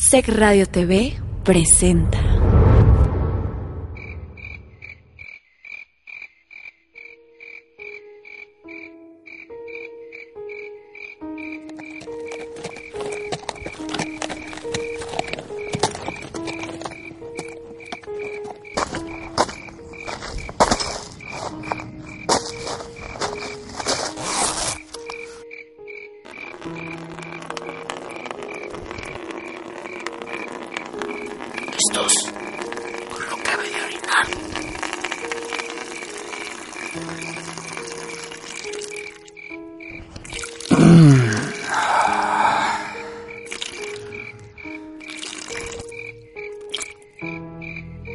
Sec Radio TV presenta. Estos. Con lo que de orinar.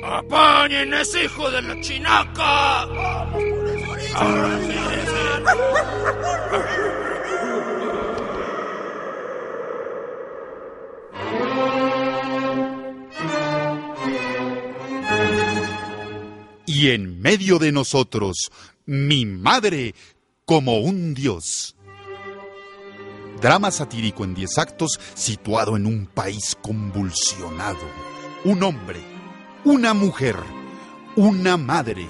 ¡Apañen ese hijo de la chinaca! Y en medio de nosotros, mi madre como un dios. Drama satírico en diez actos situado en un país convulsionado. Un hombre, una mujer, una madre,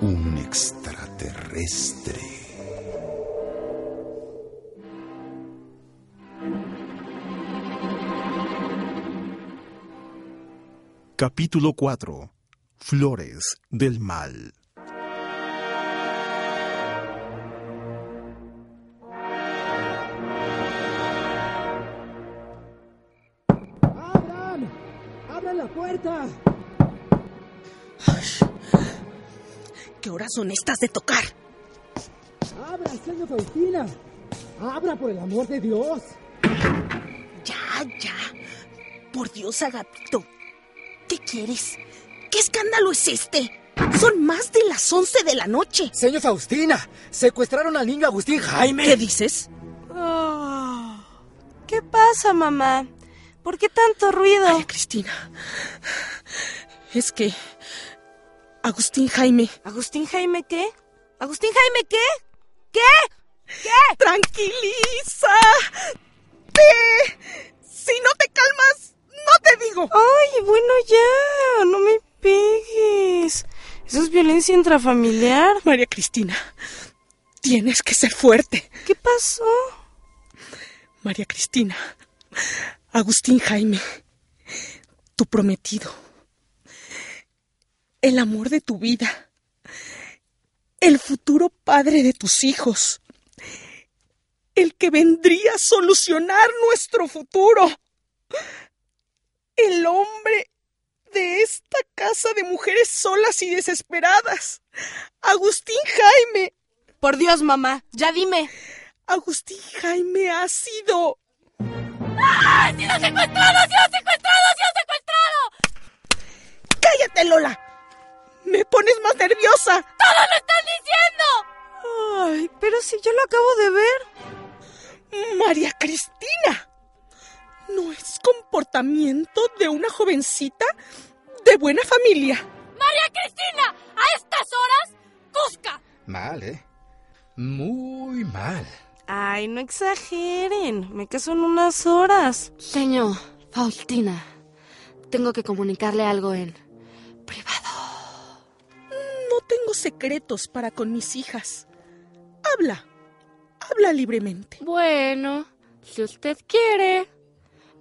un extraterrestre. Capítulo 4. Flores del Mal. ¡Abran! ¡Abran la puerta! ¿Qué horas son estas de tocar? ¡Abra, señor Faustina! ¡Abra por el amor de Dios! Ya, ya. Por Dios, Agatito. ¿Qué quieres? ¿Qué escándalo es este? Son más de las 11 de la noche. Señor Faustina, secuestraron al niño Agustín Jaime. ¿Qué dices? Oh, ¿Qué pasa, mamá? ¿Por qué tanto ruido? María Cristina. Es que. Agustín Jaime. ¿Agustín Jaime qué? ¿Agustín Jaime qué? ¿Qué? ¿Qué? ¡Tranquiliza! ¡Te! Si no te calmas, no te digo. Ay, bueno, ya. No me pegues. Eso es violencia intrafamiliar. María Cristina, tienes que ser fuerte. ¿Qué pasó? María Cristina, Agustín Jaime, tu prometido, el amor de tu vida, el futuro padre de tus hijos, el que vendría a solucionar nuestro futuro, el hombre de esta casa de mujeres solas y desesperadas, Agustín Jaime. Por Dios, mamá, ya dime. Agustín Jaime ha sido ¡Ah! ¡Ha sido secuestrado! ¡Ha sido secuestrado! ¡Ha sido secuestrado! ¡Cállate, Lola! Me pones más nerviosa. ¡Todo lo están diciendo! Ay, pero si yo lo acabo de ver. María Cristina. No es comportamiento de una jovencita de buena familia. ¡María Cristina! ¡A estas horas! ¡Cusca! Mal, ¿eh? Muy mal. Ay, no exageren. Me caso en unas horas. Señor, Faustina, tengo que comunicarle algo en privado. No tengo secretos para con mis hijas. Habla. Habla libremente. Bueno, si usted quiere.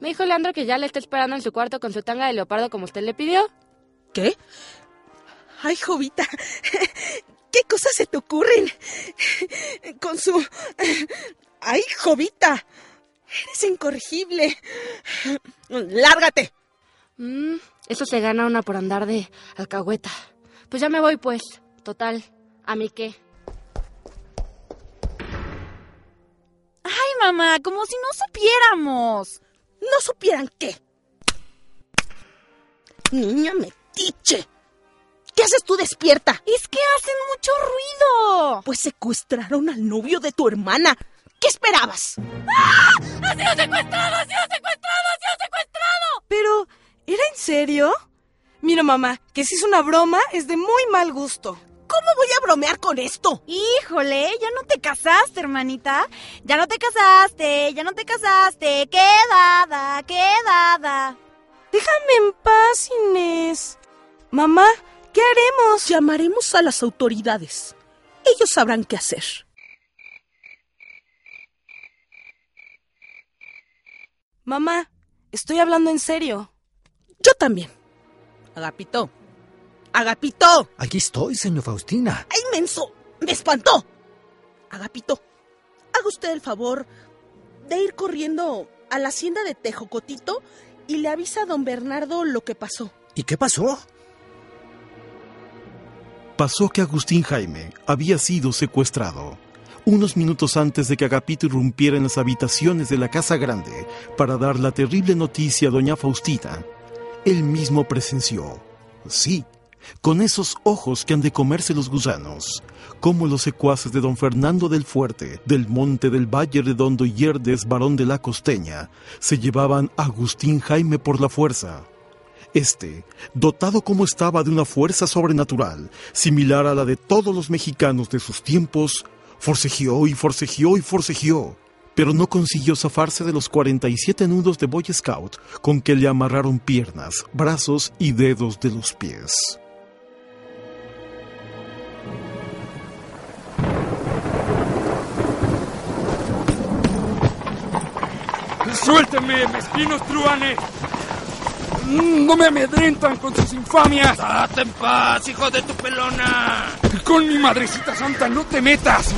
Me dijo Leandro que ya le está esperando en su cuarto con su tanga de leopardo como usted le pidió. ¿Qué? Ay, Jovita, ¿qué cosas se te ocurren? Con su... Ay, Jovita, eres incorregible. Lárgate. Mm, eso se gana una por andar de alcahueta. Pues ya me voy, pues. Total, ¿a mí qué? Ay, mamá, como si no supiéramos. ¿No supieran qué? Niña metiche. ¿Qué haces tú despierta? Es que hacen mucho ruido. Pues secuestraron al novio de tu hermana. ¿Qué esperabas? ¡Ah! ¡Ha sido secuestrado! ¡Ha sido secuestrado! ¡Ha sido secuestrado! Pero, ¿era en serio? Mira, mamá, que si es una broma es de muy mal gusto. ¿Cómo voy a bromear con esto? Híjole, ya no te casaste, hermanita. Ya no te casaste, ya no te casaste. Quedada, quedada. Déjame en paz, Inés. Mamá, ¿qué haremos? Llamaremos a las autoridades. Ellos sabrán qué hacer. Mamá, estoy hablando en serio. Yo también. Agapito. Agapito. Aquí estoy, señor Faustina. ¡Ay, menso! ¡Me espantó! Agapito, haga usted el favor de ir corriendo a la hacienda de Tejocotito y le avisa a don Bernardo lo que pasó. ¿Y qué pasó? Pasó que Agustín Jaime había sido secuestrado. Unos minutos antes de que Agapito irrumpiera en las habitaciones de la Casa Grande para dar la terrible noticia a doña Faustina, él mismo presenció, sí, con esos ojos que han de comerse los gusanos, como los secuaces de don Fernando del Fuerte, del monte del Valle Redondo y Yerdes, varón de la costeña, se llevaban a Agustín Jaime por la fuerza. Este, dotado como estaba de una fuerza sobrenatural, similar a la de todos los mexicanos de sus tiempos, forcejeó y forcejeó y forcejeó, pero no consiguió zafarse de los 47 nudos de Boy Scout con que le amarraron piernas, brazos y dedos de los pies. ¡Suélteme, mezquinos truanes! ¡No me amedrentan con sus infamias! ¡Date en paz, hijo de tu pelona! ¡Con mi madrecita santa no te metas!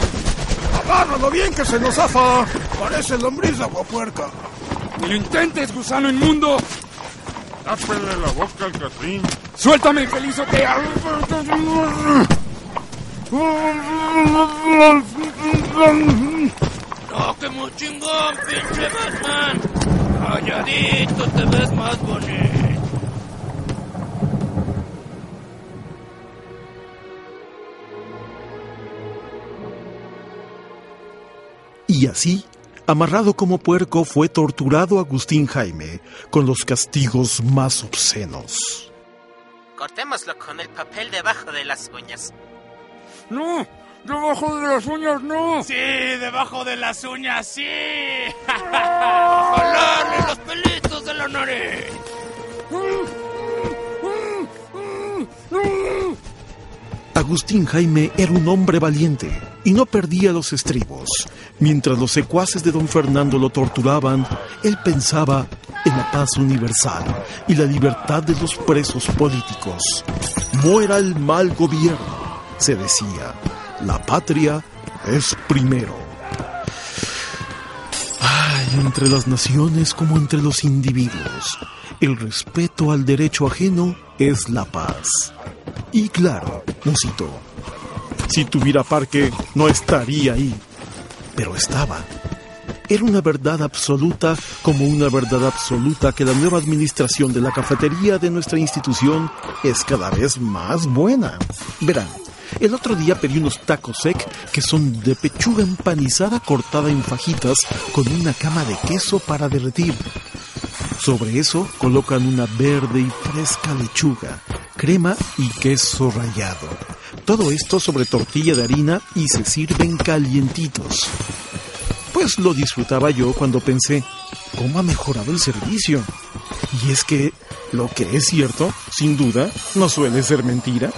¡Agárralo bien que se nos zafa! Parece lombriz aguapuerca. ¡Ni lo intentes, gusano inmundo! ¡Tápele la boca al Catrín! ¡Suéltame, infeliz o te... ¡No, que muy chingón, pinche Batman! ¡Calladito te ves más bonito! Y así, amarrado como puerco, fue torturado Agustín Jaime con los castigos más obscenos. Cortémoslo con el papel debajo de las uñas. ¡No! ¡Debajo de las uñas no! ¡Sí! ¡Debajo de las uñas sí! ¡Jalarle los pelitos de la nariz! Agustín Jaime era un hombre valiente y no perdía los estribos. Mientras los secuaces de don Fernando lo torturaban, él pensaba en la paz universal y la libertad de los presos políticos. Muera el mal gobierno, se decía. La patria es primero. Ay, entre las naciones como entre los individuos, el respeto al derecho ajeno es la paz. Y claro, musito, si tuviera parque no estaría ahí, pero estaba. Era una verdad absoluta como una verdad absoluta que la nueva administración de la cafetería de nuestra institución es cada vez más buena. Verán, el otro día pedí unos tacos sec que son de pechuga empanizada cortada en fajitas con una cama de queso para derretir. Sobre eso colocan una verde y fresca lechuga, crema y queso rallado. Todo esto sobre tortilla de harina y se sirven calientitos. Pues lo disfrutaba yo cuando pensé, ¿cómo ha mejorado el servicio? Y es que lo que es cierto, sin duda, no suele ser mentira.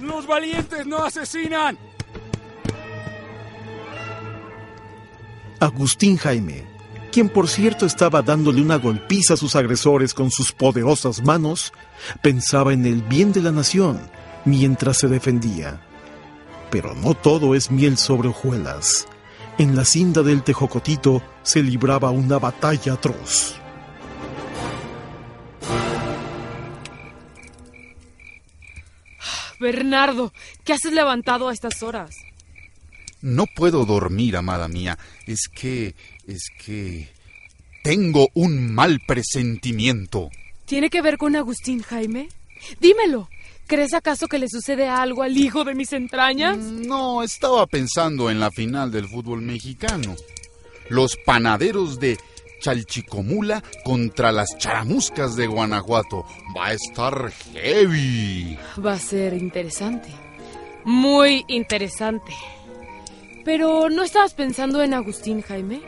¡Los valientes no asesinan! Agustín Jaime, quien por cierto estaba dándole una golpiza a sus agresores con sus poderosas manos, pensaba en el bien de la nación mientras se defendía. Pero no todo es miel sobre hojuelas. En la cinta del Tejocotito se libraba una batalla atroz. Bernardo, ¿qué haces levantado a estas horas? No puedo dormir, amada mía. Es que... es que... Tengo un mal presentimiento. ¿Tiene que ver con Agustín Jaime? Dímelo. ¿Crees acaso que le sucede algo al hijo de mis entrañas? No, estaba pensando en la final del fútbol mexicano. Los panaderos de Chalchicomula contra las charamuscas de Guanajuato. Va a estar heavy. Va a ser interesante. Muy interesante. Pero ¿no estabas pensando en Agustín, Jaime?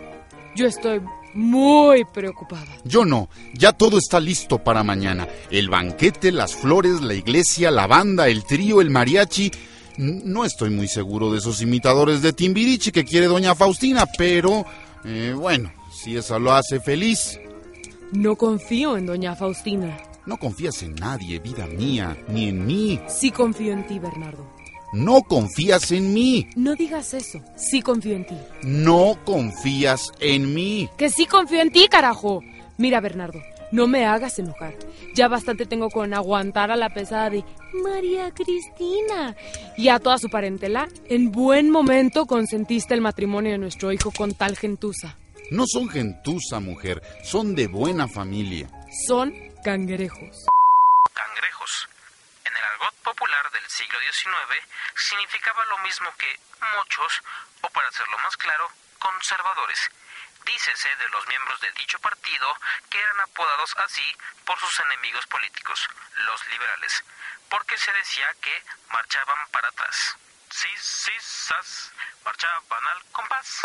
Yo estoy muy preocupada. Yo no, ya todo está listo para mañana. El banquete, las flores, la iglesia, la banda, el trío, el mariachi. No estoy muy seguro de esos imitadores de Timbiriche que quiere doña Faustina, pero eh, bueno, si eso lo hace feliz. No confío en doña Faustina. No confías en nadie, vida mía, ni en mí. Sí confío en ti, Bernardo. No confías en mí. No digas eso. Sí confío en ti. No confías en mí. Que sí confío en ti, carajo. Mira, Bernardo, no me hagas enojar. Ya bastante tengo con aguantar a la pesada de María Cristina. Y a toda su parentela, en buen momento consentiste el matrimonio de nuestro hijo con tal gentuza. No son gentuza, mujer, son de buena familia. Son cangrejos. Cangrejos. En el argot popular del siglo XIX significaba lo mismo que muchos, o para hacerlo más claro, conservadores. Dícese de los miembros de dicho partido que eran apodados así por sus enemigos políticos, los liberales, porque se decía que marchaban para atrás. Sí, sí, sas, marchaban al compás.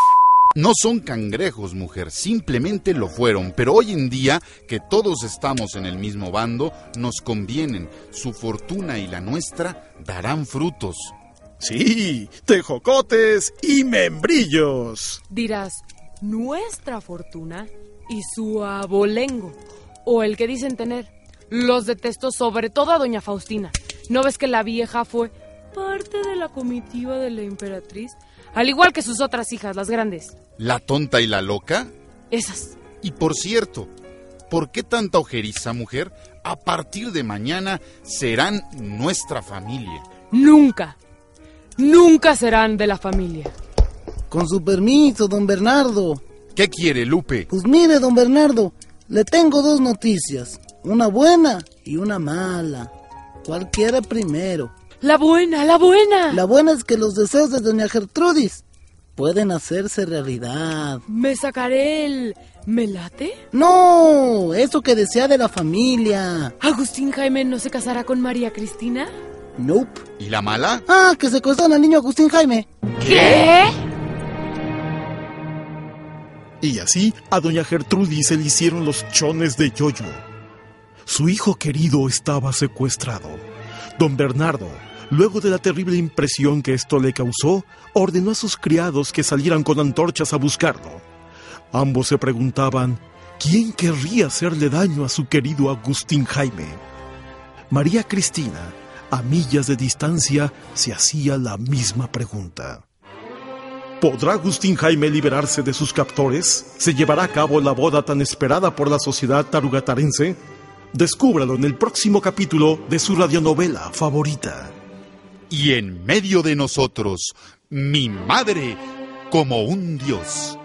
No son cangrejos, mujer, simplemente lo fueron, pero hoy en día que todos estamos en el mismo bando, nos convienen. Su fortuna y la nuestra darán frutos. Sí, tejocotes y membrillos. Dirás, nuestra fortuna y su abolengo. O el que dicen tener. Los detesto sobre todo a doña Faustina. ¿No ves que la vieja fue parte de la comitiva de la emperatriz? Al igual que sus otras hijas, las grandes. ¿La tonta y la loca? Esas. Y por cierto, ¿por qué tanta ojeriza, mujer? A partir de mañana serán nuestra familia. Nunca, nunca serán de la familia. Con su permiso, don Bernardo. ¿Qué quiere, Lupe? Pues mire, don Bernardo, le tengo dos noticias. Una buena y una mala. ¿Cuál quiere primero? La buena, la buena. La buena es que los deseos de doña Gertrudis pueden hacerse realidad. ¿Me sacaré el... ¿Me late? No, eso que desea de la familia. ¿Agustín Jaime no se casará con María Cristina? Nope. ¿Y la mala? Ah, que secuestran al niño Agustín Jaime. ¿Qué? Y así a doña Gertrudis se le hicieron los chones de yoyo. Su hijo querido estaba secuestrado. Don Bernardo, luego de la terrible impresión que esto le causó, ordenó a sus criados que salieran con antorchas a buscarlo. Ambos se preguntaban, ¿quién querría hacerle daño a su querido Agustín Jaime? María Cristina, a millas de distancia, se hacía la misma pregunta. ¿Podrá Agustín Jaime liberarse de sus captores? ¿Se llevará a cabo la boda tan esperada por la sociedad tarugatarense? Descúbralo en el próximo capítulo de su radionovela favorita. Y en medio de nosotros, mi madre como un dios.